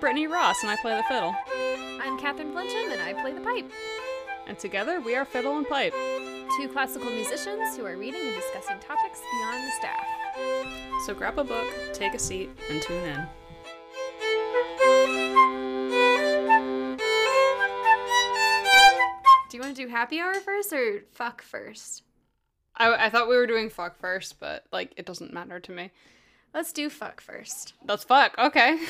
Brittany Ross, and I play the fiddle. I'm Catherine Flinchum, and I play the pipe. And together we are Fiddle and Pipe. Two classical musicians who are reading and discussing topics beyond the staff. So grab a book, take a seat, and tune in. Do you want to do happy hour first or fuck first? I, I thought we were doing fuck first, but like it doesn't matter to me. Let's do fuck first. Let's fuck. Okay.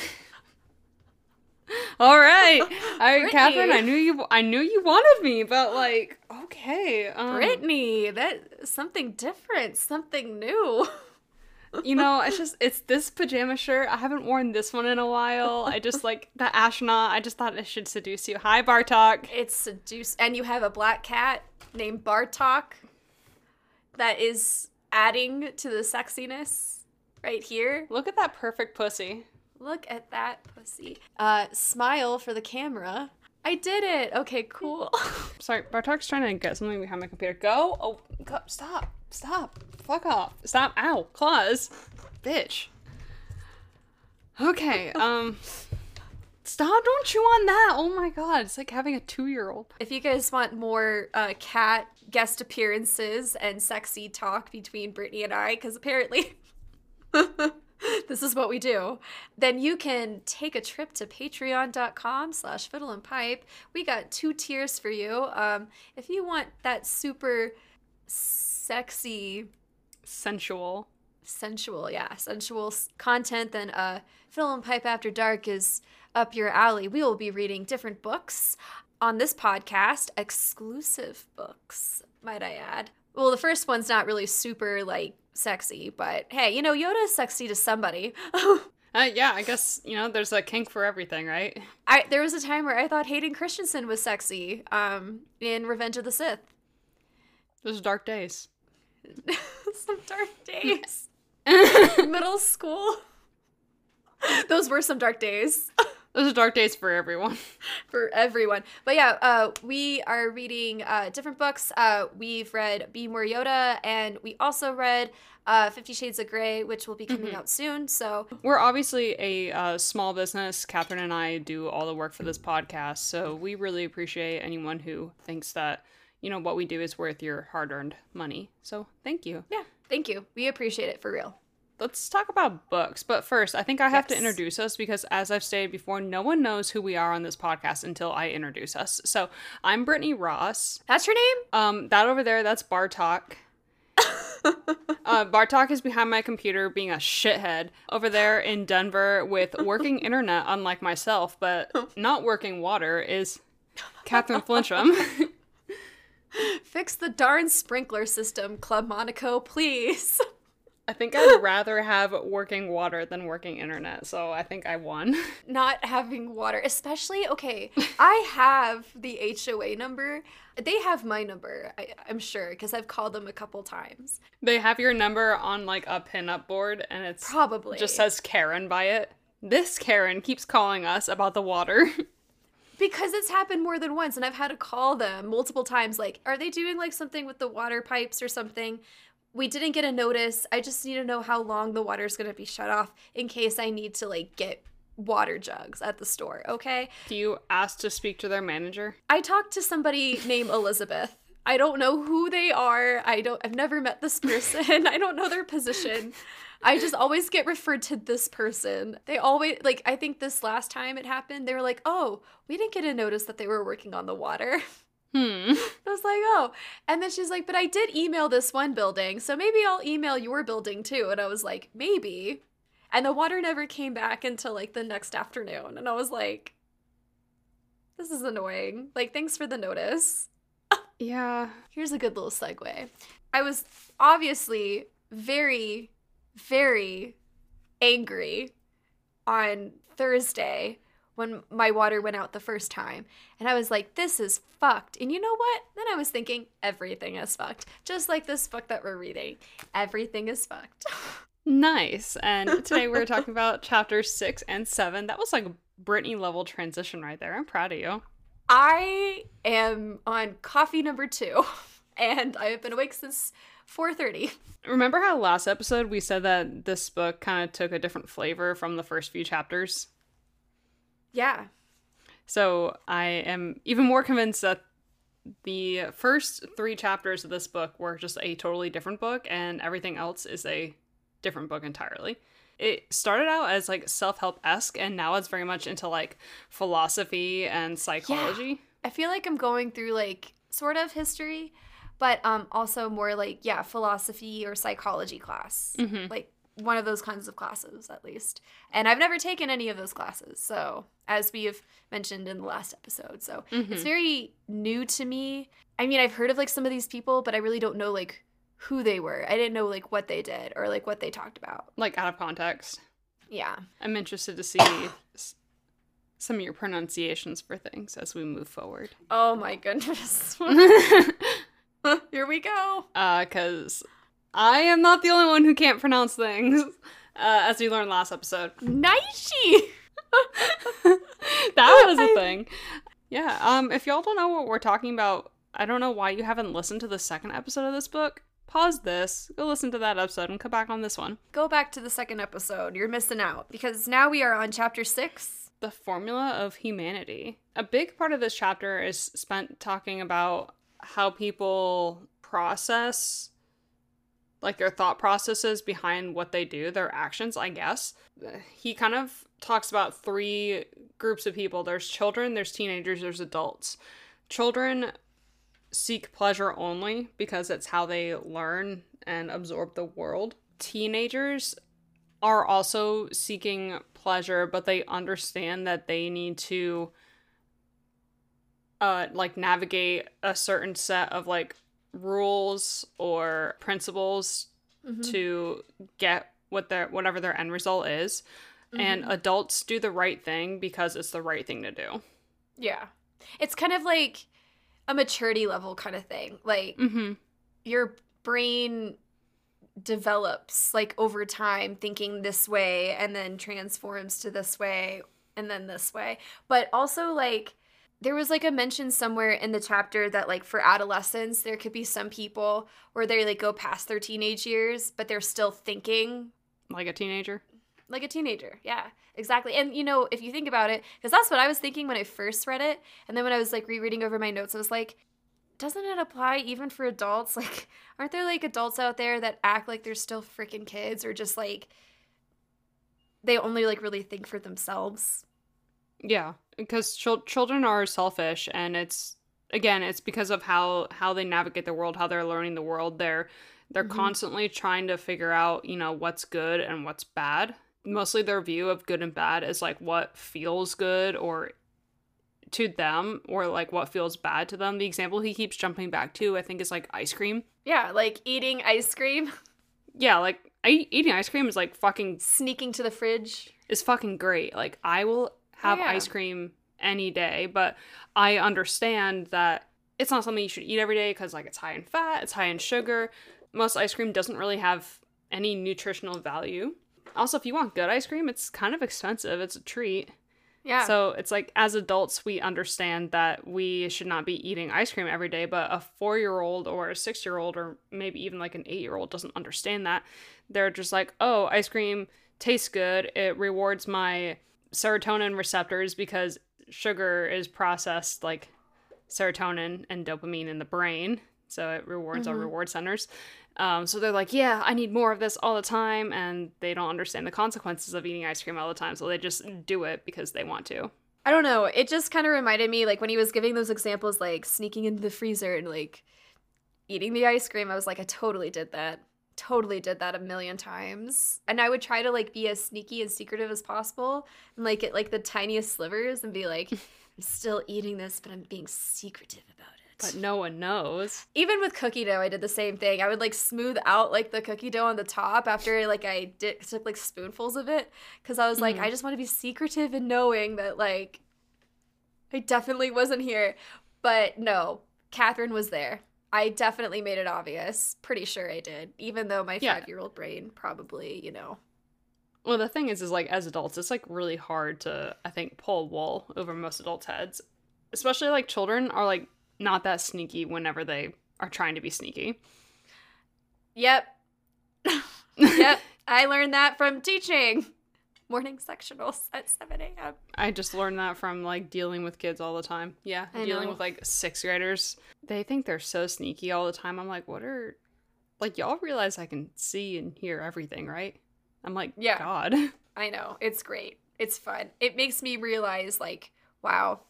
All right. All right, Catherine. I knew you. I knew you wanted me, but like, okay. Um, Brittany, that something different, something new. you know, it's just it's this pajama shirt. I haven't worn this one in a while. I just like the astronaut. I just thought it should seduce you. Hi, Bartok. It's seduce, and you have a black cat named Bartok that is adding to the sexiness right here. Look at that perfect pussy. Look at that pussy. Uh, smile for the camera. I did it. Okay, cool. Sorry, Bartok's trying to get something behind my computer. Go. Oh, go. Stop. Stop. Fuck off. Stop. Ow. Claws. Bitch. Okay. Um. Stop. Don't chew on that. Oh my god. It's like having a two-year-old. if you guys want more uh, cat guest appearances and sexy talk between Brittany and I, because apparently this is what we do, then you can take a trip to patreon.com slash fiddle and pipe. We got two tiers for you. Um, if you want that super sexy Sensual. sensual, yeah, sensual content, then uh, Fiddle and Pipe After Dark is up your alley. We will be reading different books on this podcast, exclusive books, might I add. Well, the first one's not really super like sexy, but hey, you know, Yoda is sexy to somebody. Uh, yeah, I guess you know there's a kink for everything, right? I there was a time where I thought Hayden Christensen was sexy um, in Revenge of the Sith. Those are dark days. Some dark days. Middle school. Those were some dark days. Those are dark days for everyone. for everyone. But yeah, uh, we are reading uh, different books. Uh, we've read Be More Yoda, and we also read uh, Fifty Shades of Grey, which will be coming out soon. So We're obviously a uh, small business. Catherine and I do all the work for this podcast, so we really appreciate anyone who thinks that you know what we do is worth your hard-earned money. So thank you. yeah, thank you. We appreciate it for real. Let's talk about books. But first, I think I have to introduce us because, as I've stated before, no one knows who we are on this podcast until I introduce us. So I'm Brittany Ross. That's your name? Um, that over there, that's Bartok. uh, Bartok is behind my computer being a shithead over there in Denver with working internet, unlike myself, but not working water, is Catherine Flinchum. Fix the darn sprinkler system, Club Monaco, please. I think I'd rather have working water than working internet, so I think I won. Not having water, especially okay. I have the HOA number. They have my number, I, I'm sure, because I've called them a couple times. They have your number on like a pinup board, and it's Probably just says Karen by it. This Karen keeps calling us about the water. Because it's happened more than once, and I've had to call them multiple times. Like, are they doing like something with the water pipes or something? We didn't get a notice. I just need to know how long the water's gonna be shut off in case I need to like get water jugs at the store. Okay. Do you ask to speak to their manager? I talked to somebody named Elizabeth. I don't know who they are. I don't. I've never met this person. I don't know their position. I just always get referred to this person. They always like. I think this last time it happened, they were like, "Oh, we didn't get a notice that they were working on the water." Hmm. I was like, "Oh," and then she's like, "But I did email this one building, so maybe I'll email your building too." And I was like, "Maybe," and the water never came back until like the next afternoon, and I was like, "This is annoying." Like, thanks for the notice. Yeah. Here's a good little segue. I was obviously very, very angry on Thursday when my water went out the first time. And I was like, this is fucked. And you know what? Then I was thinking, everything is fucked. Just like this book that we're reading. Everything is fucked. Nice. And today we're talking about chapters six and seven. That was like a Brittany level transition right there. I'm proud of you. I am on coffee number two, and I have been awake since 4:30. Remember how last episode we said that this book kind of took a different flavor from the first few chapters? Yeah. So I am even more convinced that the first three chapters of this book were just a totally different book, and everything else is a different book entirely. It started out as like self help esque, and now it's very much into like philosophy and psychology. I feel like I'm going through like sort of history, but um also more like yeah, philosophy or psychology class. Mhm. Like one of those kinds of classes at least. And I've never taken any of those classes. So, as we have mentioned in the last episode. So, it's Mhm. very new to me. I mean, I've heard of like some of these people, but I really don't know like who they were. I didn't know like what they did or like what they talked about. Like out of context. Yeah. I'm interested to see some of your pronunciations for things as we move forward. Oh my goodness. Here we go. Uh, Because I am not the only one who can't pronounce things, uh, as we learned last episode. Naishi. that was a thing. Yeah. Um. If y'all don't know what we're talking about, I don't know why you haven't listened to the second episode of this book. Pause this, go listen to that episode, and come back on this one. Go back to the second episode. You're missing out because now we are on chapter six. The formula of humanity. A big part of this chapter is spent talking about how people process like their thought processes behind what they do, their actions, I guess. He kind of talks about three groups of people there's children, there's teenagers, there's adults. Children seek pleasure only because it's how they learn and absorb the world. Teenagers are also seeking pleasure, but they understand that they need to uh like navigate a certain set of like rules or principles to get what their whatever their end result is. And adults do the right thing because it's the right thing to do. Yeah. It's kind of like a maturity level kind of thing. Like Mm-hmm. your brain develops like over time thinking this way and then transforms to this way and then this way. But also like there was like a mention somewhere in the chapter that like for adolescents there could be some people where they like go past their teenage years but they're still thinking Like a teenager. like a teenager. Yeah, exactly. And you know, if you think about it, because that's what I was thinking when I first read it, and then when I was like rereading over my notes, I was like, doesn't it apply even for adults? Like, aren't there like adults out there that act like they're still freaking kids, or just like they only like really think for themselves? Yeah, because chil- children are selfish, and it's again, it's because of how how they navigate the world, how they're learning the world. They're they're Mhm. constantly trying to figure out, you know, what's good and what's bad. Mostly, their view of good and bad is like what feels good or to them, or like what feels bad to them. The example he keeps jumping back to, I think, is like ice cream. Yeah, like eating ice cream, Yeah, like I, eating ice cream is like fucking sneaking to the fridge. is fucking great. Like I will have yeah. ice cream any day, but I understand that it's not something you should eat every day because like it's high in fat, it's high in sugar. Most ice cream doesn't really have any nutritional value. Also, if you want good ice cream, it's kind of expensive. It's a treat. Yeah. So it's like as adults, we understand that we should not be eating ice cream every day, but a four year old or a six year old or maybe even like an eight year old doesn't understand that. They're just like, oh, ice cream tastes good. It rewards my serotonin receptors because sugar is processed like serotonin and dopamine in the brain. So it rewards our Mhm. reward centers. Um, so they're like, yeah, I need more of this all the time. And they don't understand the consequences of eating ice cream all the time. So they just do it because they want to. I don't know. It just kind of reminded me, like when he was giving those examples, like sneaking into the freezer and like eating the ice cream. I was like, I totally did that. Totally did that a million times. And I would try to like be as sneaky and secretive as possible and like get like the tiniest slivers and be like, I'm still eating this, but I'm being secretive about it. But no one knows. Even with cookie dough, I did the same thing. I would like smooth out like the cookie dough on the top after like I did took like spoonfuls of it because I was like, Mhm. I just want to be secretive in knowing that like I definitely wasn't here. But no, Catherine was there. I definitely made it obvious. Pretty sure I did, even though my Yeah. five year old brain probably, you know. Well, the thing is, is like as adults, it's like really hard to, I think, pull wool over most adults' heads. Especially like children are like not that sneaky whenever they are trying to be sneaky. Yep. yep. I learned that from teaching. Morning sectionals at 7 a.m. I just learned that from like dealing with kids all the time. Yeah, I dealing know. with like sixth graders. They think they're so sneaky all the time. I'm like, what are like y'all realize I can see and hear everything, right? I'm like, Yeah. God. I know. It's great. It's fun. It makes me realize, like, wow,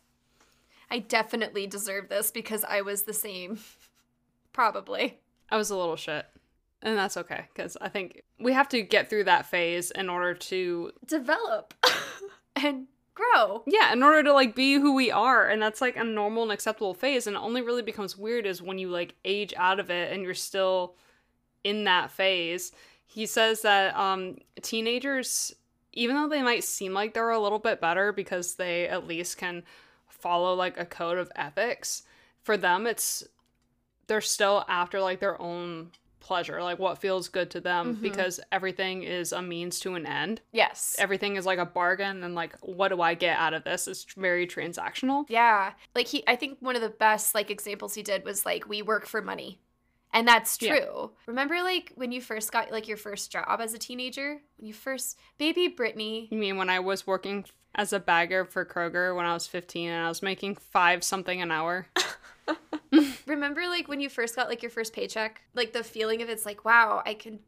I definitely deserve this because I was the same. Probably. I was a little shit. And that's okay, because I think we have to get through that phase in order to Develop and grow. yeah, in order to like be who we are. And that's like a normal and acceptable phase. And it only really becomes weird is when you like age out of it and you're still in that phase. He says that um teenagers, even though they might seem like they're a little bit better because they at least can follow like a code of ethics, for them it's they're still after like their own pleasure, like what feels good to them Mhm. because everything is a means to an end Yes. everything is like a bargain and like what do i get out of this it's very transactional Yeah. Like he I think one of the best like examples he did was like we work for money. And that's true. Yeah. Remember like when you first got like your first job as a teenager? When you first baby Brittany. you mean when i was working as a bagger for kroger when i was 15 and i was making five something an hour Remember like when you first got like your first paycheck? Like the feeling of it's like, wow, I can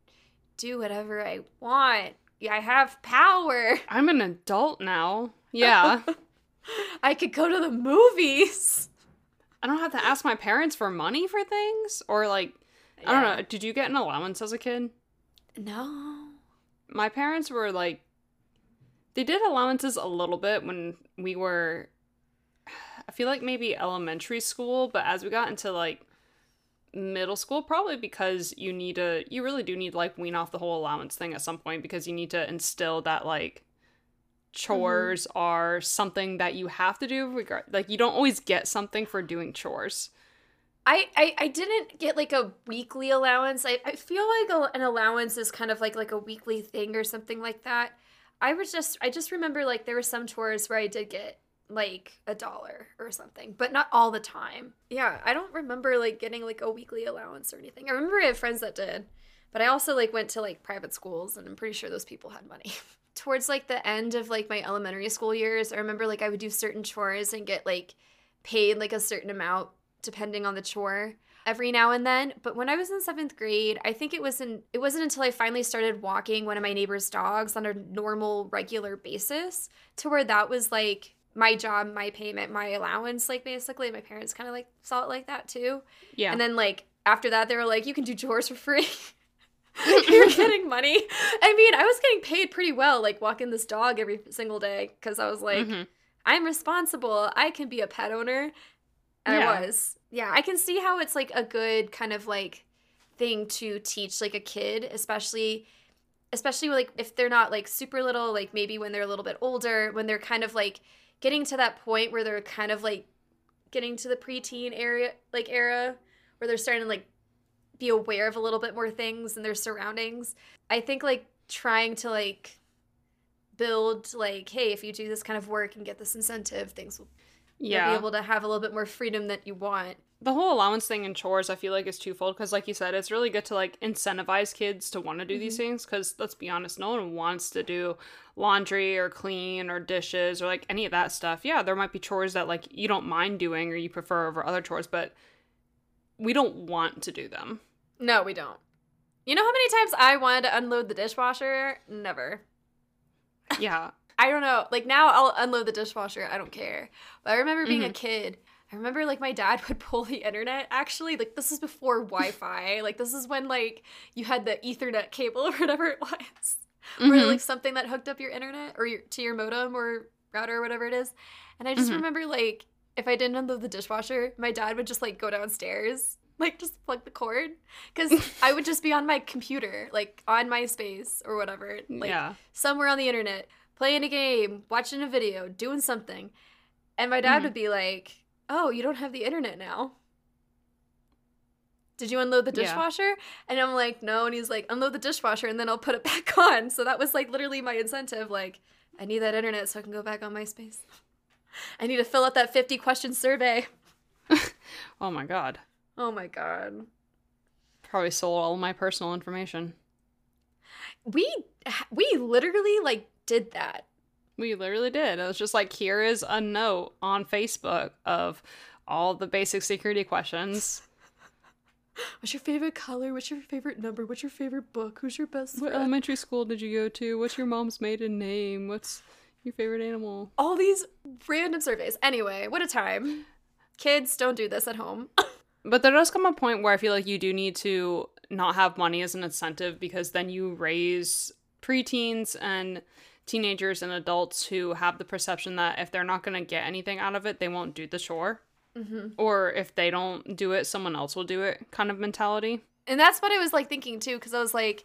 do whatever I want. Yeah, I have power. i'm an adult now yeah I could go to the movies. i don't have to ask my parents for money for things or like i don't know did you get an allowance as a kid No. my parents were like they did allowances a little bit when we were i feel like maybe elementary school but as we got into like middle school probably because you need to you really do need to like wean off the whole allowance thing at some point because you need to instill that like chores mm-hmm. are something that you have to do regard like you don't always get something for doing chores I, I, I didn't get like a weekly allowance. I, I feel like a, an allowance is kind of like like a weekly thing or something like that. I was just I just remember like there were some chores where I did get like a dollar or something, but not all the time. Yeah, I don't remember like getting like a weekly allowance or anything. I remember I had friends that did, but I also like went to like private schools and I'm pretty sure those people had money. Towards like the end of like my elementary school years, I remember like I would do certain chores and get like paid like a certain amount depending on the chore every now and then but when i was in seventh grade i think it was in it wasn't until i finally started walking one of my neighbor's dogs on a normal regular basis to where that was like my job my payment my allowance like basically my parents kind of like saw it like that too yeah and then like after that they were like you can do chores for free you're getting money i mean i was getting paid pretty well like walking this dog every single day because i was like Mhm. I'm responsible. I can be a pet owner. And Yeah. I was. Yeah, I can see how it's like a good kind of like thing to teach like a kid, especially especially like if they're not like super little, like maybe when they're a little bit older, when they're kind of like getting to that point where they're kind of like getting to the preteen area like era where they're starting to like be aware of a little bit more things in their surroundings. I think like trying to like build like hey if you do this kind of work and get this incentive things will yeah be able to have a little bit more freedom that you want the whole allowance thing in chores i feel like is twofold because like you said it's really good to like incentivize kids to want to do these things because let's be honest no one wants to do laundry or clean or dishes or like any of that stuff. Yeah there might be chores that like you don't mind doing or you prefer over other chores but we don't want to do them. No we don't. You know how many times i wanted to unload the dishwasher? Never. Yeah. I don't know. Like now i'll unload the dishwasher i don't care. But i remember being a Mhm. kid I remember like my dad would pull the internet actually like this is before Wi-Fi like this is when like you had the ethernet cable or whatever it was or Mhm. like something that hooked up your internet or your, to your modem or router or whatever it is. And I just Mhm. remember like if I didn't unload the dishwasher, my dad would just like go downstairs, like just plug the cord, because I would just be on my computer, like on MySpace or whatever, like yeah somewhere on the internet, playing a game, watching a video, doing something, and my dad Mhm. would be like, "Oh, you don't have the internet now." Did you unload the Yeah. dishwasher? And I'm like, no. And he's like, unload the dishwasher and then I'll put it back on. So that was like literally my incentive. Like, I need that internet so I can go back on MySpace. I need to fill out that 50 question survey. oh my god Oh my God. probably sold all my personal information We, we literally like did that. We literally did. It was just like, here is a note on Facebook of all the basic security questions. What's your favorite color? What's your favorite number? What's your favorite book? Who's your best What friend? elementary school did you go to? What's your mom's maiden name? What's your favorite animal? All these random surveys. Anyway, what a time. Kids, don't do this at home. But there does come a point where I feel like you do need to not have money as an incentive because then you raise preteens and teenagers and adults who have the perception that if they're not going to get anything out of it, they won't do the chore. mm-hmm. Or if they don't do it, someone else will do it kind of mentality. And that's what I was like thinking too, because I was like,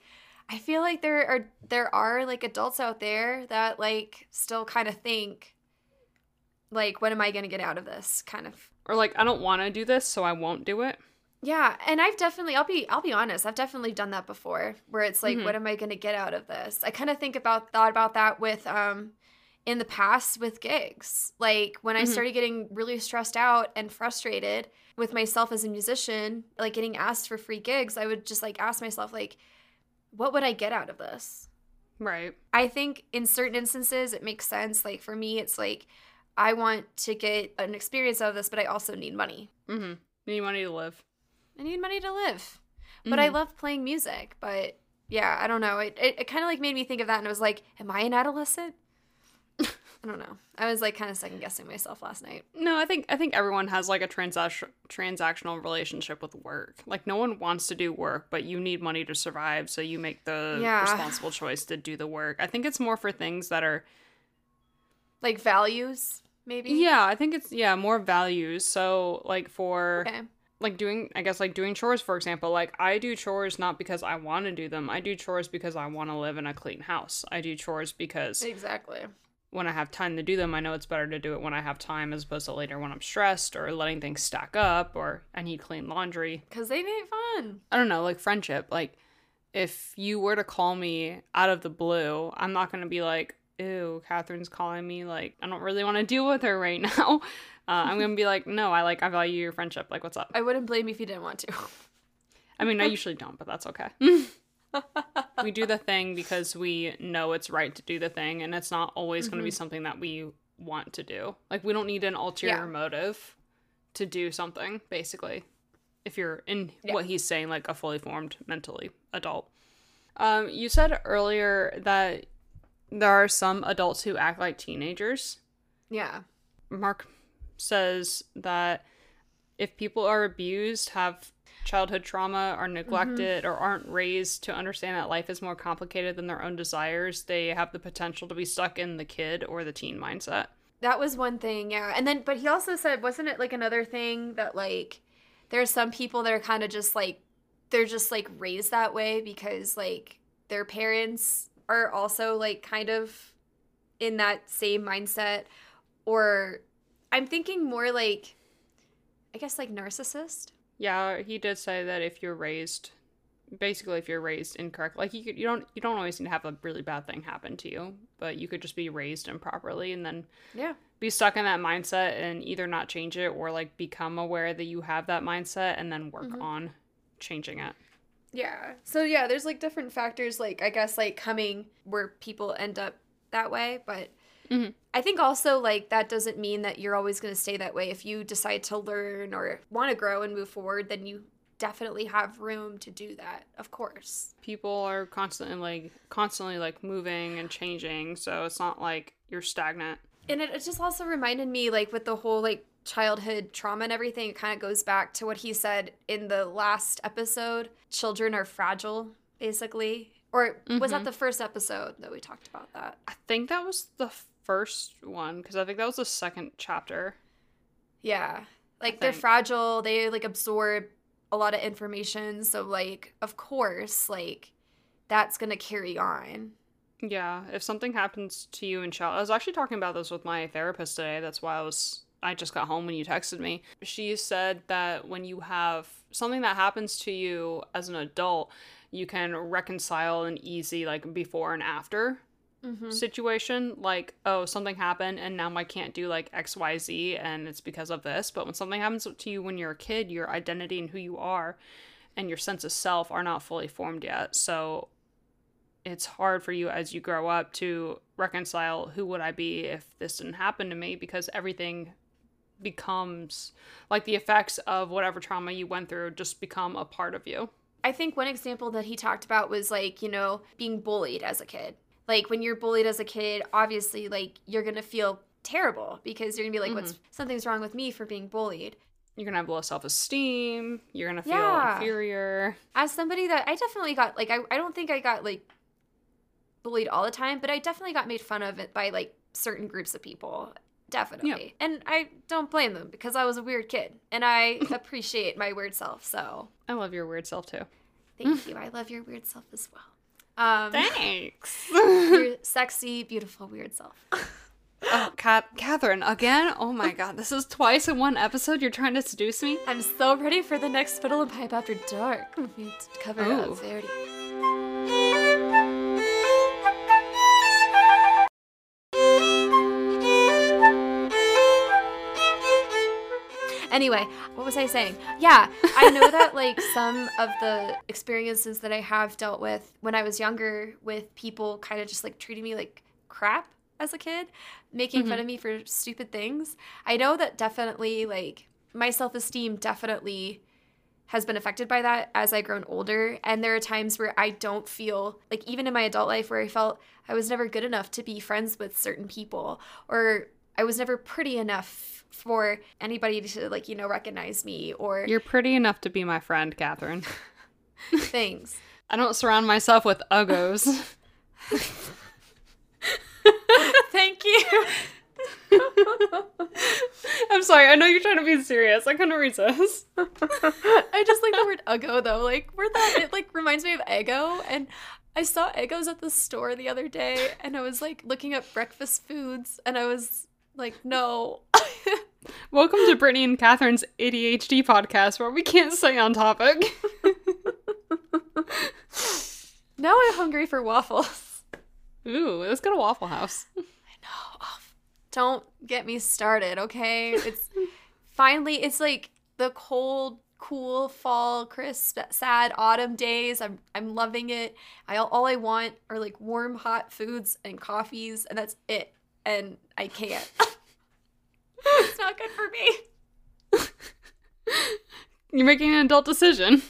I feel like there are there are like adults out there that like still kind of think like what am I gonna get out of this kind of Or like, I don't want to do this, so I won't do it. Yeah, and I've definitely I'll be I'll be honest, I've definitely done that before where it's like Mhm. what am I going to get out of this? I kind of think about thought about that with um in the past with gigs. Like when I Mhm. started getting really stressed out and frustrated with myself as a musician, like getting asked for free gigs, I would just like ask myself like what would I get out of this? Right. I think in certain instances it makes sense. Like for me it's like I want to get an experience out of this, but I also need money. Mm-hmm. You need money to live. I need money to live. But I Mhm. love playing music. But yeah, I don't know. It, it, it kind of like made me think of that and I was like, am I an adolescent? I don't know. I was like kind of second guessing myself last night. No, I think I think everyone has like a transaction transactional relationship with work. Like no one wants to do work, but you need money to survive, so you make the Yeah. responsible choice to do the work. I think it's more for things that are Like values, maybe? yeah, I think it's yeah, more values. So like for Okay. Like doing I guess like doing chores for example, like I do chores not because I want to do them. I do chores because I want to live in a clean house. I do chores because Exactly. when I have time to do them, I know it's better to do it when I have time as opposed to later when I'm stressed or letting things stack up or I need clean laundry. Because they make fun. I don't know, like friendship. Like, if you were to call me out of the blue, I'm not going to be like, ew, Catherine's calling me. Like, I don't really want to deal with her right now. Uh, I'm going to be like, no, I like, I value your friendship. Like, what's up? I wouldn't blame you if you didn't want to. I mean, I usually don't, but that's okay. we do the thing because we know it's right to do the thing, and it's not always going to be something that we want to do. Like, we don't need an ulterior Yeah. motive to do something, basically. If you're in Yeah. what he's saying, like a fully formed mentally adult. Um, you said earlier that there are some adults who act like teenagers. yeah. Mark says that if people are abused, have childhood trauma, are neglected, or aren't raised to understand that life is more complicated than their own desires, they have the potential to be stuck in the kid or the teen mindset. That was one thing, yeah. And then, but he also said, wasn't it like another thing that like there's some people that are kind of just like they're just like raised that way because like their parents are also like kind of in that same mindset, or I'm thinking more like I guess like narcissist. Yeah, he did say that if you're raised, basically, if you're raised incorrect, like you could, you don't you don't always need to have a really bad thing happen to you, but you could just be raised improperly and then Yeah. be stuck in that mindset and either not change it or like become aware that you have that mindset and then work Mhm. on changing it. Yeah. So yeah, there's like different factors like I guess like coming where people end up that way, but Mhm. I think also like that doesn't mean that you're always going to stay that way. If you decide to learn or want to grow and move forward, then you definitely have room to do that. Of course. People are constantly like constantly like moving and changing, so it's not like you're stagnant. And it, it just also reminded me like with the whole like childhood trauma and everything, it kind of goes back to what he said in the last episode. Children are fragile, basically. Or was that Mhm. the first episode that we talked about that? I think that was the first one because I think that was the second chapter. Yeah. Like they're fragile, they like absorb a lot of information, so like of course, like that's going to carry on. Yeah, if something happens to you in child, I was actually talking about this with my therapist today. That's why I was I just got home when you texted me. She said that when you have something that happens to you as an adult, you can reconcile an easy like before and after Mhm. situation. Like, oh, something happened and now I can't do like XYZ and it's because of this. But when something happens to you when you're a kid, your identity and who you are and your sense of self are not fully formed yet. So it's hard for you as you grow up to reconcile who would I be if this didn't happen to me because everything becomes like the effects of whatever trauma you went through just become a part of you. I think one example that he talked about was like, you know, being bullied as a kid. Like when you're bullied as a kid, obviously like you're to feel terrible because you're to be like what's mm-hmm. something's wrong with me for being bullied. You're to have low self-esteem, you're going to feel Yeah. inferior. As somebody that I definitely got like I, I don't think I got like bullied all the time, but I definitely got made fun of it by like certain groups of people. Definitely. And I don't blame them because I was a weird kid and I appreciate my weird self. So I love your weird self too. thank you. I love your weird self as well. Um, Thanks. your sexy, beautiful, weird self. oh, Kat- Catherine, again? Oh my god, this is twice in one episode. You're trying to seduce me? I'm so ready for the next Fiddle and Pipe After Dark movie to cover Ooh. of Verdi. Anyway, what was I saying? Yeah, I know that like some of the experiences that I have dealt with when I was younger with people kind of just like treating me like crap as a kid, making fun mm-hmm. of me for stupid things. I know that definitely like my self-esteem definitely has been affected by that as I've grown older. And there are times where I don't feel like even in my adult life where I felt I was never good enough to be friends with certain people or I was never pretty enough for anybody to like, you know, recognize me or You're pretty enough to be my friend, Catherine. Thanks. I don't surround myself with uggos. Thank you. I'm sorry, I know you're trying to be serious. I couldn't resist. I just like the word uggo though. Like where that it like reminds me of ego. and I saw Eggos at the store the other day and I was like looking up breakfast foods and I was like, no. Welcome to Brittany and Catherine's ADHD podcast where we can't stay on topic. now I'm hungry for waffles. Ooh, let's go to Waffle House. Oh, don't get me started, okay? It's finally it's like the cold, cool fall, crisp, sad autumn days. I'm I'm loving it. I all I want are like warm, hot foods and coffees, and that's it. And I can't. it's not good for me. You're making an adult decision.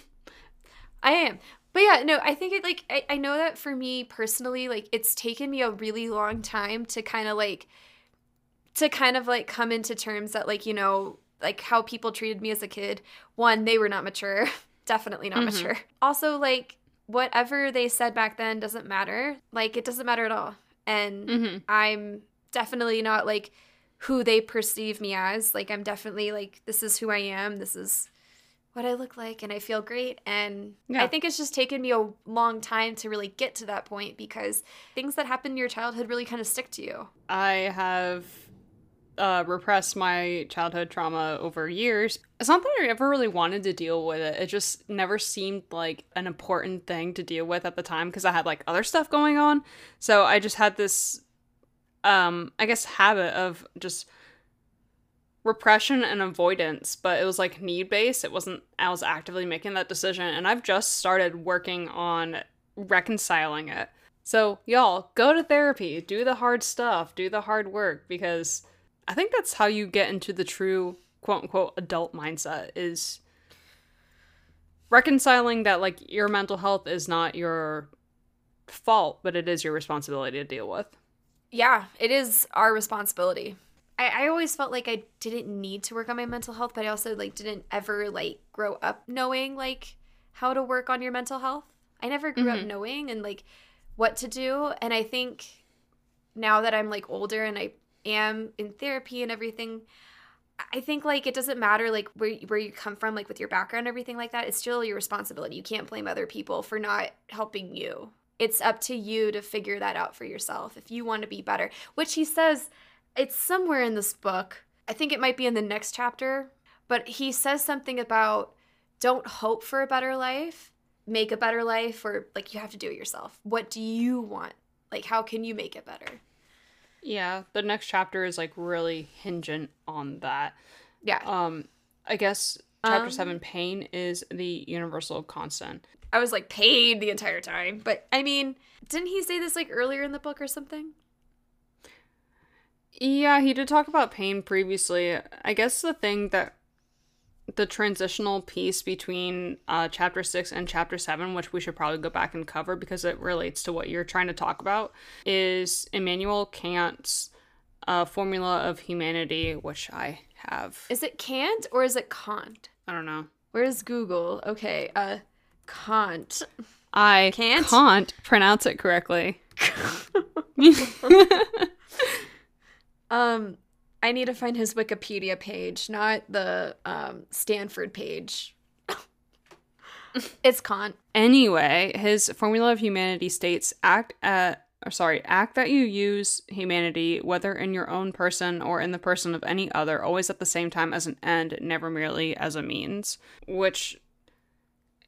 I am. But yeah, no, I think it like I, I know that for me personally, like it's taken me a really long time to kind of like to kind of like come into terms that like, you know, like how people treated me as a kid. One, they were not mature. Definitely not mature. Also, like whatever they said back then doesn't matter. Like it doesn't matter at all. And Mhm. I'm definitely not like who they perceive me as. Like I'm definitely like this is who I am. This is what I look like and I feel great and Yeah. I think it's just taken me a long time to really get to that point because things that happen in your childhood really kind of stick to you. I have uh, repressed my childhood trauma over years. It's not that I ever really wanted to deal with it. It just never seemed like an important thing to deal with at the time because I had like other stuff going on. So I just had this, um, I guess, habit of just repression and avoidance, but it was like need based. It wasn't, I was actively making that decision. And I've just started working on reconciling it. So, y'all, go to therapy, do the hard stuff, do the hard work, because I think that's how you get into the true quote unquote adult mindset is reconciling that like your mental health is not your fault, but it is your responsibility to deal with. Yeah, it is our responsibility. I, I always felt like I didn't need to work on my mental health, but I also like didn't ever like grow up knowing like how to work on your mental health. I never grew up mm-hmm. knowing and like what to do. And I think now that I'm like older and I am in therapy and everything, I think like it doesn't matter like where where you come from, like with your background, everything like that. It's still your responsibility. You can't blame other people for not helping you. It's up to you to figure that out for yourself if you want to be better. Which he says, it's somewhere in this book. I think it might be in the next chapter, but he says something about don't hope for a better life, make a better life, or like you have to do it yourself. What do you want? Like, how can you make it better? Yeah, the next chapter is like really hinging on that. Yeah. Um, I guess chapter Um, seven, pain is the universal constant. I was like paid the entire time. But I mean, didn't he say this like earlier in the book or something? Yeah, he did talk about pain previously. I guess the thing that the transitional piece between uh, chapter six and chapter seven, which we should probably go back and cover because it relates to what you're trying to talk about, is Immanuel Kant's uh, formula of humanity, which I have. Is it Kant or is it Kant? I don't know. Where's Google? Okay, uh, Kant. I Can't? can't pronounce it correctly. Um, I need to find his Wikipedia page, not the um, Stanford page. it's Kant. Anyway, his formula of humanity states act at or sorry, act that you use humanity, whether in your own person or in the person of any other, always at the same time as an end, never merely as a means. Which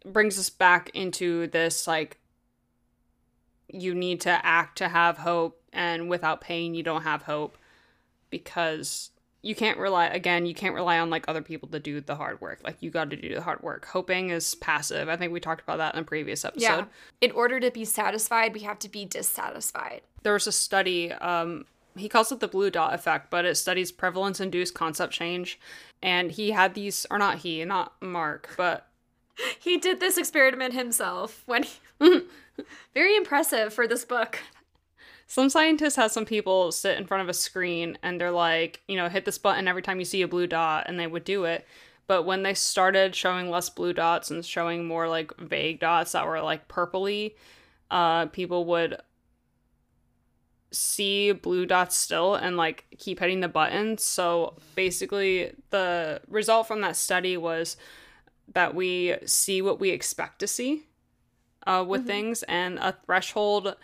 brings us back into this like you need to act to have hope, and without pain, you don't have hope because you can't rely again you can't rely on like other people to do the hard work. Like you got to do the hard work. Hoping is passive. I think we talked about that in a previous episode. Yeah. In order to be satisfied, we have to be dissatisfied. there was a study um he calls it the blue dot effect but it studies prevalence induced concept change. And he had these or not he not mark but He did this experiment himself when he. Very impressive for this book. some scientists had some people sit in front of a screen and they're like you know hit this button every time you see a blue dot and they would do it but when they started showing less blue dots and showing more like vague dots that were like purpley uh people would see blue dots still and like keep hitting the button so basically the result from that study was that we see what we expect to see uh, with things and a threshold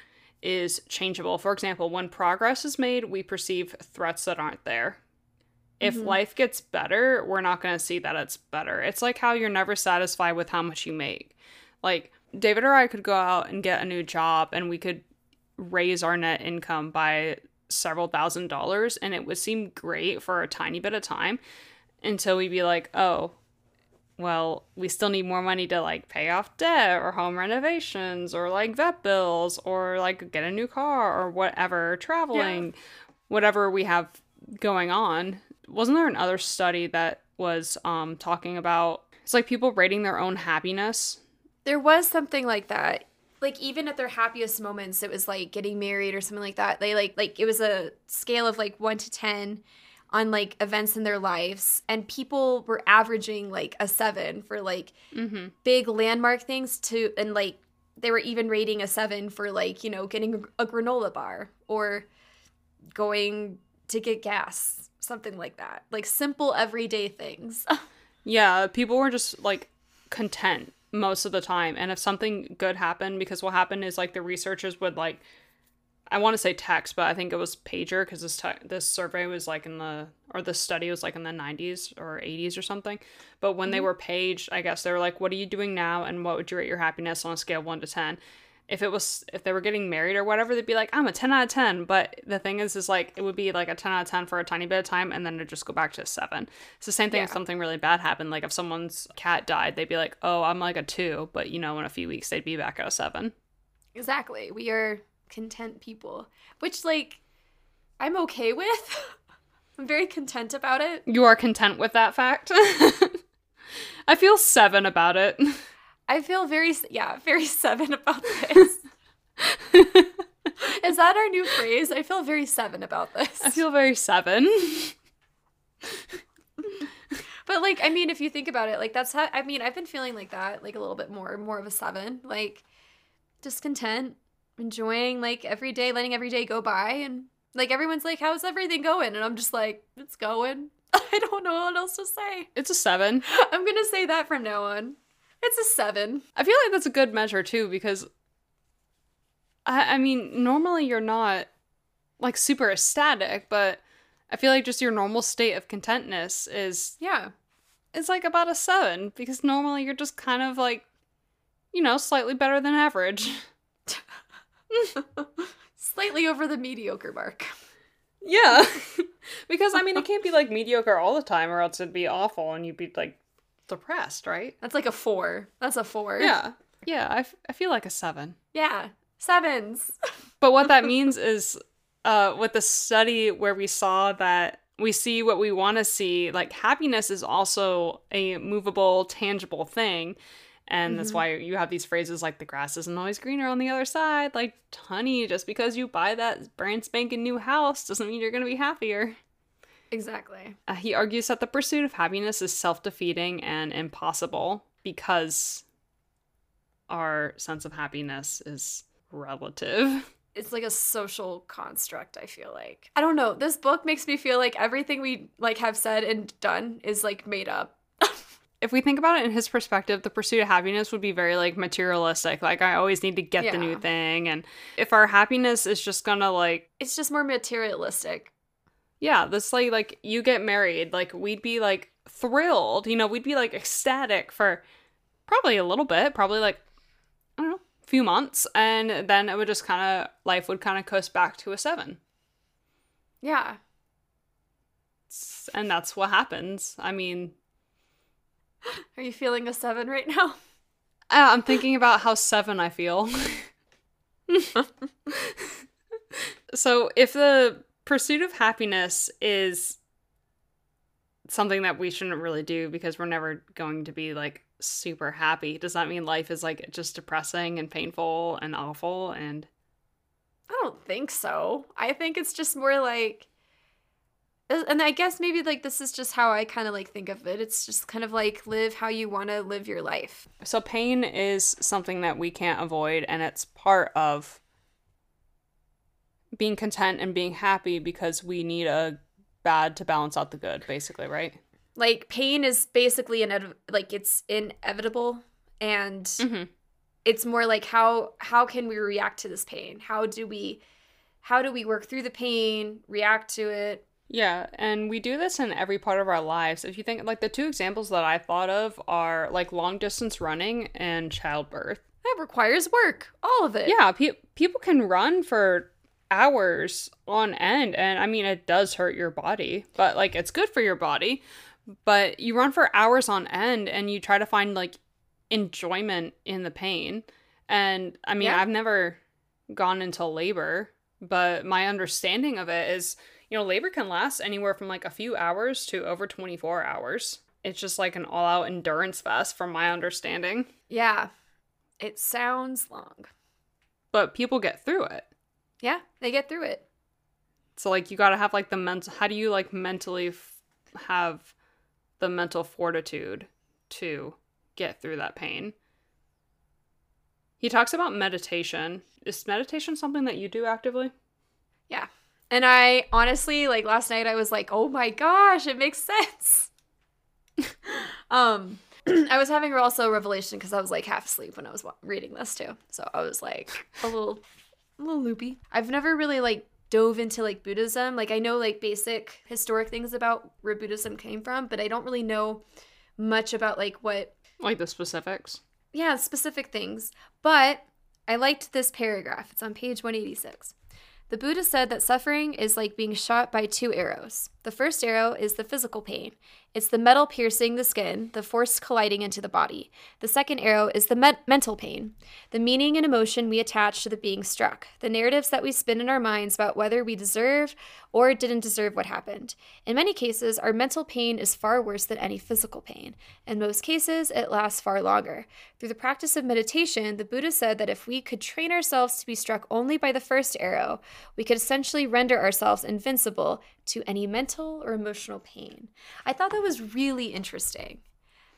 is changeable. For example, when progress is made, we perceive threats that aren't there. If life gets better, we're not going to see that it's better. It's like how you're never satisfied with how much you make. Like, David or I could go out and get a new job and we could raise our net income by several thousand dollars and it would seem great for a tiny bit of time until we'd be like, oh, well, we still need more money to like pay off debt or home renovations or like vet bills or like get a new car or whatever, traveling, whatever we have going on. Wasn't there another study that was um talking about it's like people rating their own happiness? There was something like that. Like even at their happiest moments, it was like getting married or something like that. They like like it was a scale of like one to ten on like events in their lives, and people were averaging like a seven for like Mm-hmm. big landmark things to, and like they were even rating a seven for like you know getting a granola bar or going to get gas, something like that. Like simple everyday things. Yeah, people were just like content most of the time. And if something good happened, because what happened is like the researchers would like, I want to say text, but I think it was pager because this te- this survey was like in the or this study was like in the 90s or 80s or something. But when they mm-hmm. were paged, I guess they were like, "What are you doing now?" and "What would you rate your happiness on a scale of one to 10? If it was if they were getting married or whatever, they'd be like, "I'm a 10 out of 10." But the thing is, is like it would be like a 10 out of 10 for a tiny bit of time, and then it'd just go back to a seven. It's the same thing if something really bad happened. Like if someone's cat died, they'd be like, "Oh, I'm like a two," but you know, in a few weeks they'd be back at a seven. Exactly. We are content people, which like I'm okay with. I'm very content about it. You are content with that fact. I feel seven about it. I feel very yeah, very seven about this. Is that our new phrase? I feel very seven about this. I feel very seven. but like I mean if you think about it, like that's how I mean I've been feeling like that, like a little bit more, more of a seven. Like just content, enjoying like every day, letting every day go by and like everyone's like, How's everything going? And I'm just like, It's going. I don't know what else to say. It's a seven. I'm gonna say that from now on. It's a seven. I feel like that's a good measure too because I, I mean, normally you're not like super ecstatic, but I feel like just your normal state of contentness is Yeah. it's like about a seven because normally you're just kind of like, you know, slightly better than average. Slightly over the mediocre mark. Yeah. because I mean, it can't be like mediocre all the time or else it'd be awful and you'd be like depressed, right? That's like a four. That's a four. Yeah. Yeah, I, f- I feel like a seven. Yeah, sevens. But what that means is uh, with the study where we saw that we see what we want to see, like happiness is also a movable, tangible thing. And that's Mhm. why you have these phrases like the grass isn't always greener on the other side. Like, honey, just because you buy that brand spanking new house doesn't mean you're going to be happier. Exactly. Uh, he argues that the pursuit of happiness is self defeating and impossible because our sense of happiness is relative. It's like a social construct, I feel like. I don't know. This book makes me feel like everything we like have said and done is like made up. If we think about it in his perspective, the pursuit of happiness would be very like materialistic. Like, I always need to get the new thing. And if our happiness is just gonna like, It's just more materialistic. yeah, this like, like you get married, like, we'd be like thrilled, you know, we'd be like ecstatic for probably a little bit, probably like, I don't know, a few months. And then it would just kind of, life would kind of coast back to a seven. Yeah. And that's what happens. I mean, Are you feeling a seven right now? Uh, I'm thinking about how seven I feel. so, if the pursuit of happiness is something that we shouldn't really do because we're never going to be like super happy, does that mean life is like just depressing and painful and awful? And I don't think so. I think it's just more like and I guess maybe like this is just how I kind of like think of it. It's just kind of like live how you want to live your life. so, pain is something that we can't avoid, and it's part of being content and being happy because we need a bad to balance out the good, basically, right? Like pain is basically an like it's inevitable and Mm-hmm. it's more like how how can we react to this pain? How do we how do we work through the pain, react to it? Yeah, and we do this in every part of our lives. If you think like the two examples that I thought of are like long distance running and childbirth. That requires work, all of it. Yeah, pe- people can run for hours on end and I mean it does hurt your body, but like it's good for your body. But you run for hours on end and you try to find like enjoyment in the pain. And I mean, Yeah. I've never gone into labor, but my understanding of it is, you know, labor can last anywhere from like a few hours to over 24 hours. It's just like an all out endurance fest, from my understanding. Yeah. It sounds long. But people get through it. Yeah, they get through it. So, like, you gotta have like the mental, how do you like mentally f- have the mental fortitude to get through that pain? He talks about meditation. Is meditation something that you do actively? Yeah. And I honestly, like last night, I was like, oh my gosh, it makes sense. um, I was having also a revelation because I was like half asleep when I was reading this too. So I was like a little, a little loopy. I've never really like dove into like Buddhism. Like I know like basic historic things about where Buddhism came from, but I don't really know much about like what Like the specifics? yeah, specific things. But I liked this paragraph. It's on page 186. The Buddha said that suffering is like being shot by two arrows. The first arrow is the physical pain. It's the metal piercing the skin, the force colliding into the body. The second arrow is the me- mental pain, the meaning and emotion we attach to the being struck, the narratives that we spin in our minds about whether we deserve or didn't deserve what happened. In many cases, our mental pain is far worse than any physical pain. In most cases, it lasts far longer. Through the practice of meditation, the Buddha said that if we could train ourselves to be struck only by the first arrow, we could essentially render ourselves invincible to any mental or emotional pain. I thought that was really interesting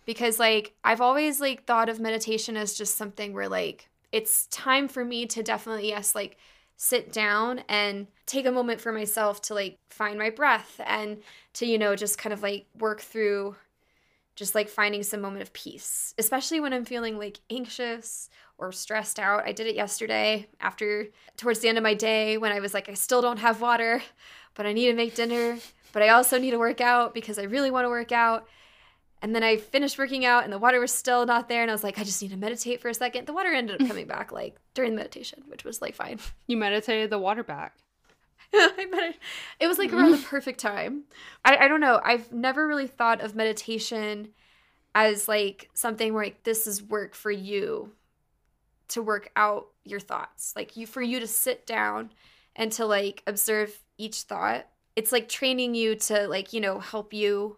because like I've always like thought of meditation as just something where like it's time for me to definitely yes like sit down and take a moment for myself to like find my breath and to you know just kind of like work through just like finding some moment of peace, especially when I'm feeling like anxious or stressed out. I did it yesterday after towards the end of my day when I was like I still don't have water, but I need to make dinner, but I also need to work out because I really want to work out. And then I finished working out and the water was still not there and I was like I just need to meditate for a second. The water ended up coming back like during the meditation, which was like fine. You meditated the water back. I it. It was like around the perfect time. I, I don't know. I've never really thought of meditation as like something where like this is work for you. to work out your thoughts. Like you for you to sit down and to like observe each thought. It's like training you to like, you know, help you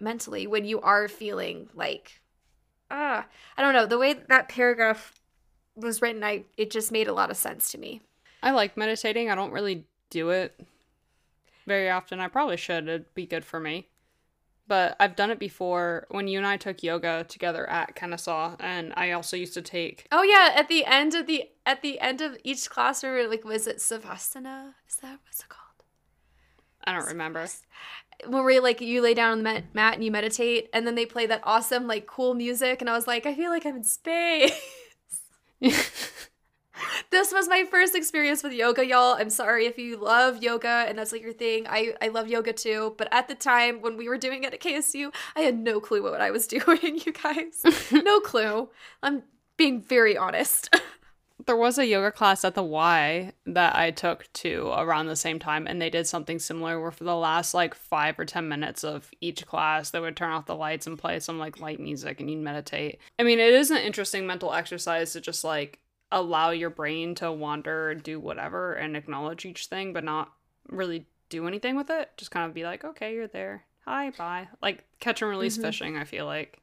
mentally when you are feeling like ah, I don't know, the way that paragraph was written, I it just made a lot of sense to me. I like meditating. I don't really do it very often. I probably should. It'd be good for me. But I've done it before when you and I took yoga together at Kennesaw, and I also used to take. Oh yeah, at the end of the at the end of each class, we were like, was it savasana? Is that what's it called? I don't remember. We like you lay down on the mat, mat and you meditate, and then they play that awesome like cool music, and I was like, I feel like I'm in space. this was my first experience with yoga, y'all. I'm sorry if you love yoga and that's like your thing. I, I love yoga too. But at the time when we were doing it at KSU, I had no clue what I was doing, you guys. no clue. I'm being very honest. There was a yoga class at the Y that I took to around the same time, and they did something similar where for the last like five or 10 minutes of each class, they would turn off the lights and play some like light music and you'd meditate. I mean, it is an interesting mental exercise to just like allow your brain to wander, and do whatever, and acknowledge each thing, but not really do anything with it. Just kind of be like, okay, you're there. Hi, bye. Like catch and release mm-hmm. fishing, I feel like.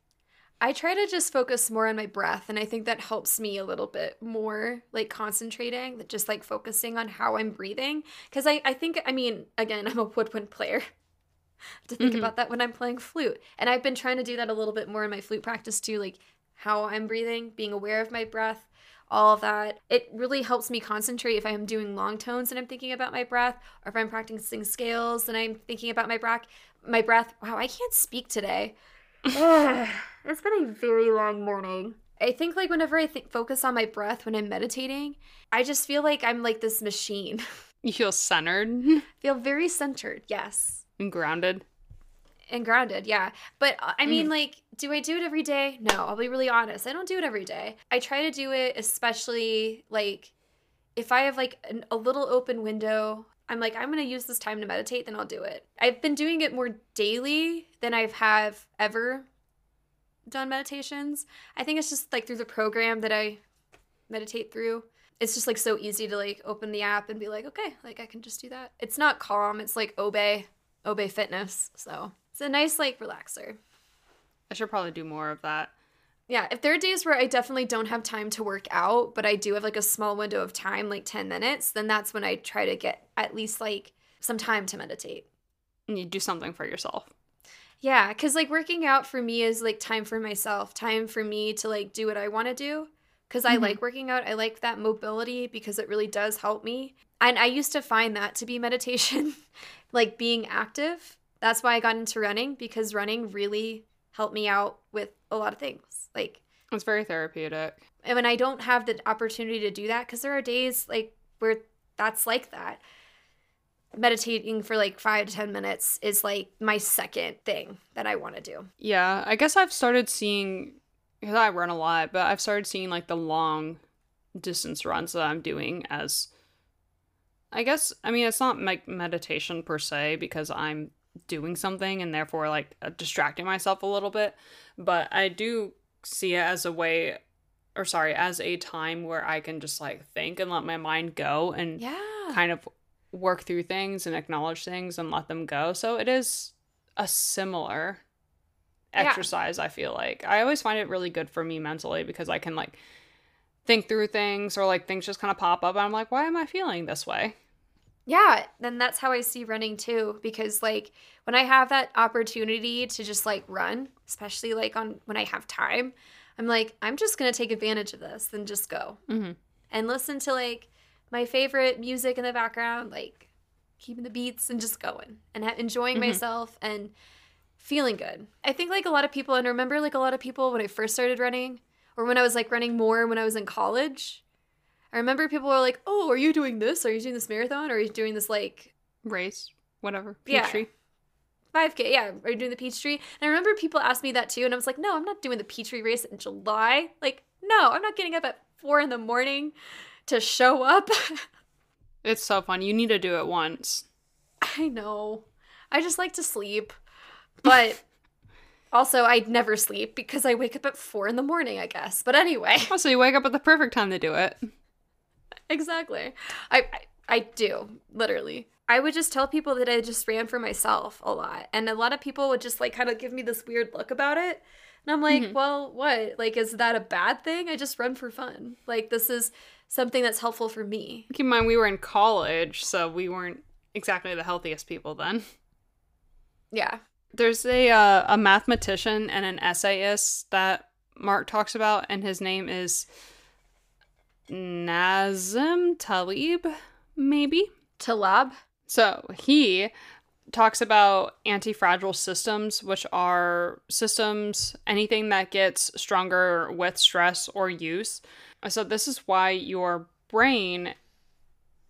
I try to just focus more on my breath, and I think that helps me a little bit more, like concentrating, just like focusing on how I'm breathing. Because I, I think, I mean, again, I'm a woodwind player. to think mm-hmm. about that when I'm playing flute. And I've been trying to do that a little bit more in my flute practice too, like how I'm breathing, being aware of my breath, all of that. It really helps me concentrate if I'm doing long tones and I'm thinking about my breath, or if I'm practicing scales and I'm thinking about my breath. My breath. Wow, I can't speak today. It's been a very long morning. I think like whenever I think focus on my breath when I'm meditating, I just feel like I'm like this machine. You feel centered? feel very centered, yes. And grounded and grounded yeah but uh, i mean mm. like do i do it every day no i'll be really honest i don't do it every day i try to do it especially like if i have like an, a little open window i'm like i'm gonna use this time to meditate then i'll do it. I've been doing it more daily than i've have ever done meditations. I think it's just like through the program that i meditate through. It's just like so easy to like open the app and be like okay like i can just do that. It's not calm it's like obé obé fitness so. It's a nice like relaxer. I should probably do more of that. Yeah, if there are days where I definitely don't have time to work out, but I do have like a small window of time, like 10 minutes, then that's when I try to get at least like some time to meditate. And you do something for yourself. Yeah, because like working out for me is like time for myself, time for me to like do what I want to do. Because I mm-hmm. like working out. I like that mobility because it really does help me. And I used to find that to be meditation, like being active that's why I got into running because running really helped me out with a lot of things. Like it's very therapeutic. And when I don't have the opportunity to do that, because there are days like where that's like that. Meditating for like five to 10 minutes is like my second thing that I want to do. Yeah. I guess I've started seeing, because I run a lot, but I've started seeing like the long distance runs that I'm doing as, I guess, I mean, it's not like meditation per se because I'm doing something and therefore like uh, distracting myself a little bit. But i do see it as a way or sorry as a time where i can just like think and let my mind go and yeah. kind of work through things and acknowledge things and let them go. So it is a similar exercise yeah. i feel like. I always find it really good for me mentally because i can like think through things or like things just kind of pop up and i'm like why am i feeling this way yeah, then that's how I see running too because like when I have that opportunity to just like run, especially like on when I have time, I'm like I'm just going to take advantage of this and just go. Mm-hmm. And listen to like my favorite music in the background, like keeping the beats and just going and ha- enjoying mm-hmm. myself and feeling good. I think like a lot of people and remember like a lot of people when I first started running or when I was like running more when I was in college, I remember people were like, "Oh, are you doing this? Are you doing this marathon? Or are you doing this like race, whatever, yeah. tree, 5K? Yeah, are you doing the Peachtree?" And I remember people asked me that too, and I was like, "No, I'm not doing the Peachtree race in July. Like, no, I'm not getting up at four in the morning to show up." it's so fun. You need to do it once. I know. I just like to sleep, but Also, I'd never sleep because I wake up at four in the morning, I guess. But anyway, Oh, so you wake up at the perfect time to do it. Exactly. I, I I do literally. I would just tell people that I just ran for myself a lot, and a lot of people would just like kind of give me this weird look about it. And I'm like, Mhm. well, what? Like, is that a bad thing? I just run for fun. Like, this is something that's helpful for me. Keep in mind, we were in college, so we weren't exactly the healthiest people then. Yeah. There's a uh, a mathematician and an essayist that Mark talks about, and his name is Nassim Talib, maybe. Talab. So he talks about anti-fragile systems, which are systems anything that gets stronger with stress or use. So this is why your brain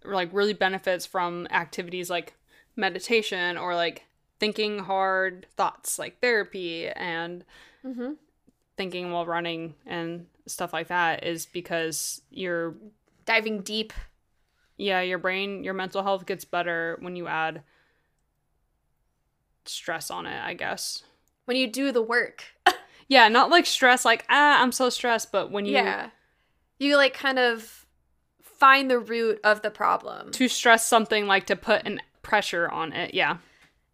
like really benefits from activities like meditation or like thinking hard thoughts like therapy and Mm-hmm. Thinking while running and stuff like that is because you're Diving deep. yeah, your brain, your mental health gets better when you add stress on it, I guess. When you do the work. Yeah, not like stress, like, ah, I'm so stressed, but when you yeah. You like kind of find the root of the problem. to stress something like to put an pressure on it. Yeah.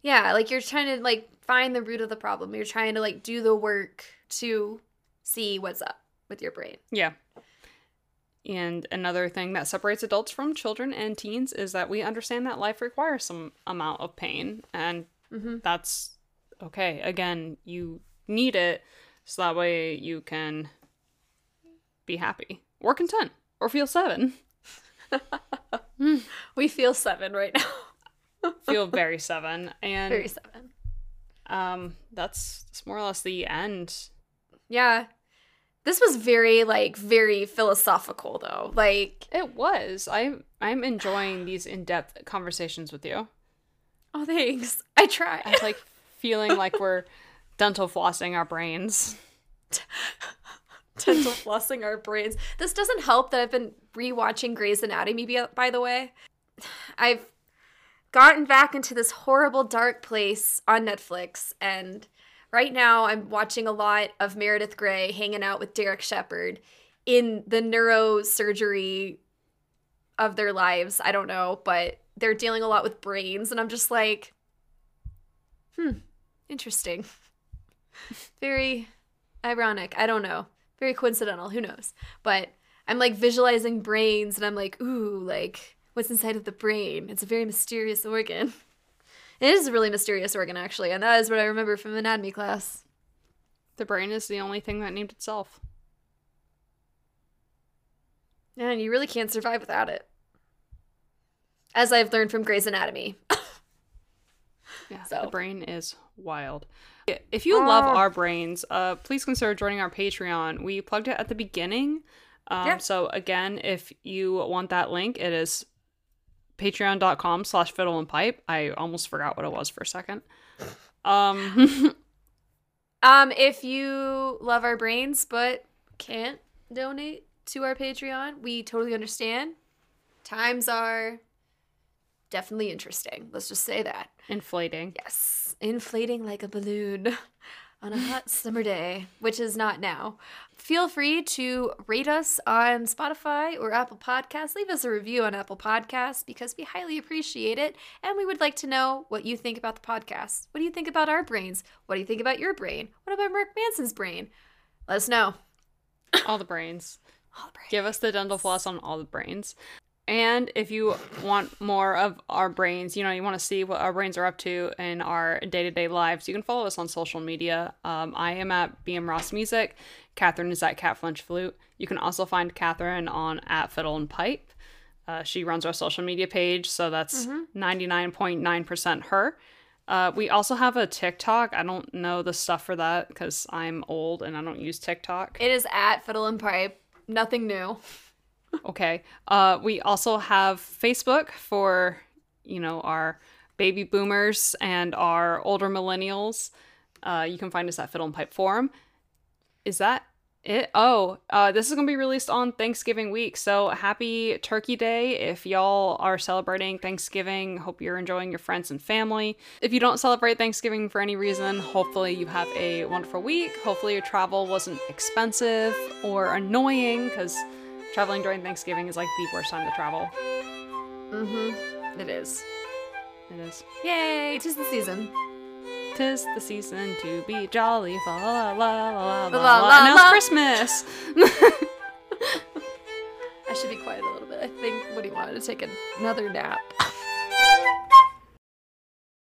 Yeah, like you're trying to like find the root of the problem. You're trying to like do the work to see what's up with your brain. Yeah. And another thing that separates adults from children and teens is that we understand that life requires some amount of pain, and Mm-hmm. that's okay. Again, you need it so that way you can be happy or content or feel seven. We feel seven right now. Feel very seven. And Very seven. um that's, that's more or less the end. Yeah. This was very like very philosophical though. Like, It was. I I'm enjoying these in-depth conversations with you. oh thanks. I try. I'm like feeling like we're dental flossing our brains. dental flossing our brains. This doesn't help that I've been rewatching Grey's Anatomy, by the way. I've gotten back into this horrible dark place on Netflix, and right now I'm watching a lot of Meredith Grey hanging out with Derek Shepherd in the neurosurgery of their lives. I don't know, but they're dealing a lot with brains, and I'm just like, hmm, interesting. Very ironic. I don't know. Very coincidental. Who knows? But I'm like visualizing brains and I'm like, ooh, like what's inside of the brain? It's a very mysterious organ. It is a really mysterious organ, actually, and that is what I remember from anatomy class. The brain is the only thing that named itself. And you really can't survive without it. As I've learned from Grey's Anatomy. Yeah, So- the brain is wild. If you love Ah. our brains, uh, please consider joining our Patreon. We plugged it at the beginning. Um, Yeah. So again, if you want that link, it is patreon.com slash fiddle and pipe. I almost forgot what it was for a second. Um, Um, if you love our brains but can't donate to our Patreon, we totally understand. Times are definitely interesting. Let's just say that. inflating. Yes, inflating like a balloon on a hot summer day, which is not now. Feel free to rate us on Spotify or Apple Podcasts. Leave us a review on Apple Podcasts because we highly appreciate it. And we would like to know what you think about the podcast. What do you think about our brains? What do you think about your brain? What about Mark Manson's brain? Let us know. All the brains. All the brains. Give us the dental floss on all the brains. And if you want more of our brains, you know, you want to see what our brains are up to in our day to day lives, you can follow us on social media. Um, I am at BM Ross Music. Catherine is at Cat Flinch Flute. You can also find Catherine on at Fiddle and Pipe. Uh, she runs our social media page, so that's 99.9% her. Uh, we also have a TikTok. I don't know the stuff for that because I'm old and I don't use TikTok. It is at Fiddle and Pipe. Nothing new. Okay. Uh, we also have Facebook for, you know, our baby boomers and our older millennials. Uh, you can find us at Fiddle and Pipe Forum. Is that It oh, uh, this is gonna be released on Thanksgiving week. So happy Turkey Day if y'all are celebrating Thanksgiving. Hope you're enjoying your friends and family. If you don't celebrate Thanksgiving for any reason, hopefully you have a wonderful week. Hopefully your travel wasn't expensive or annoying because traveling during Thanksgiving is like the worst time to travel. Mm-hmm. It is. It is. Yay! Tis the season. Tis the season to be jolly. La la la la la la. La, la, la, and now it's Christmas. I should be quiet a little bit. I think Woody wanted to take another nap.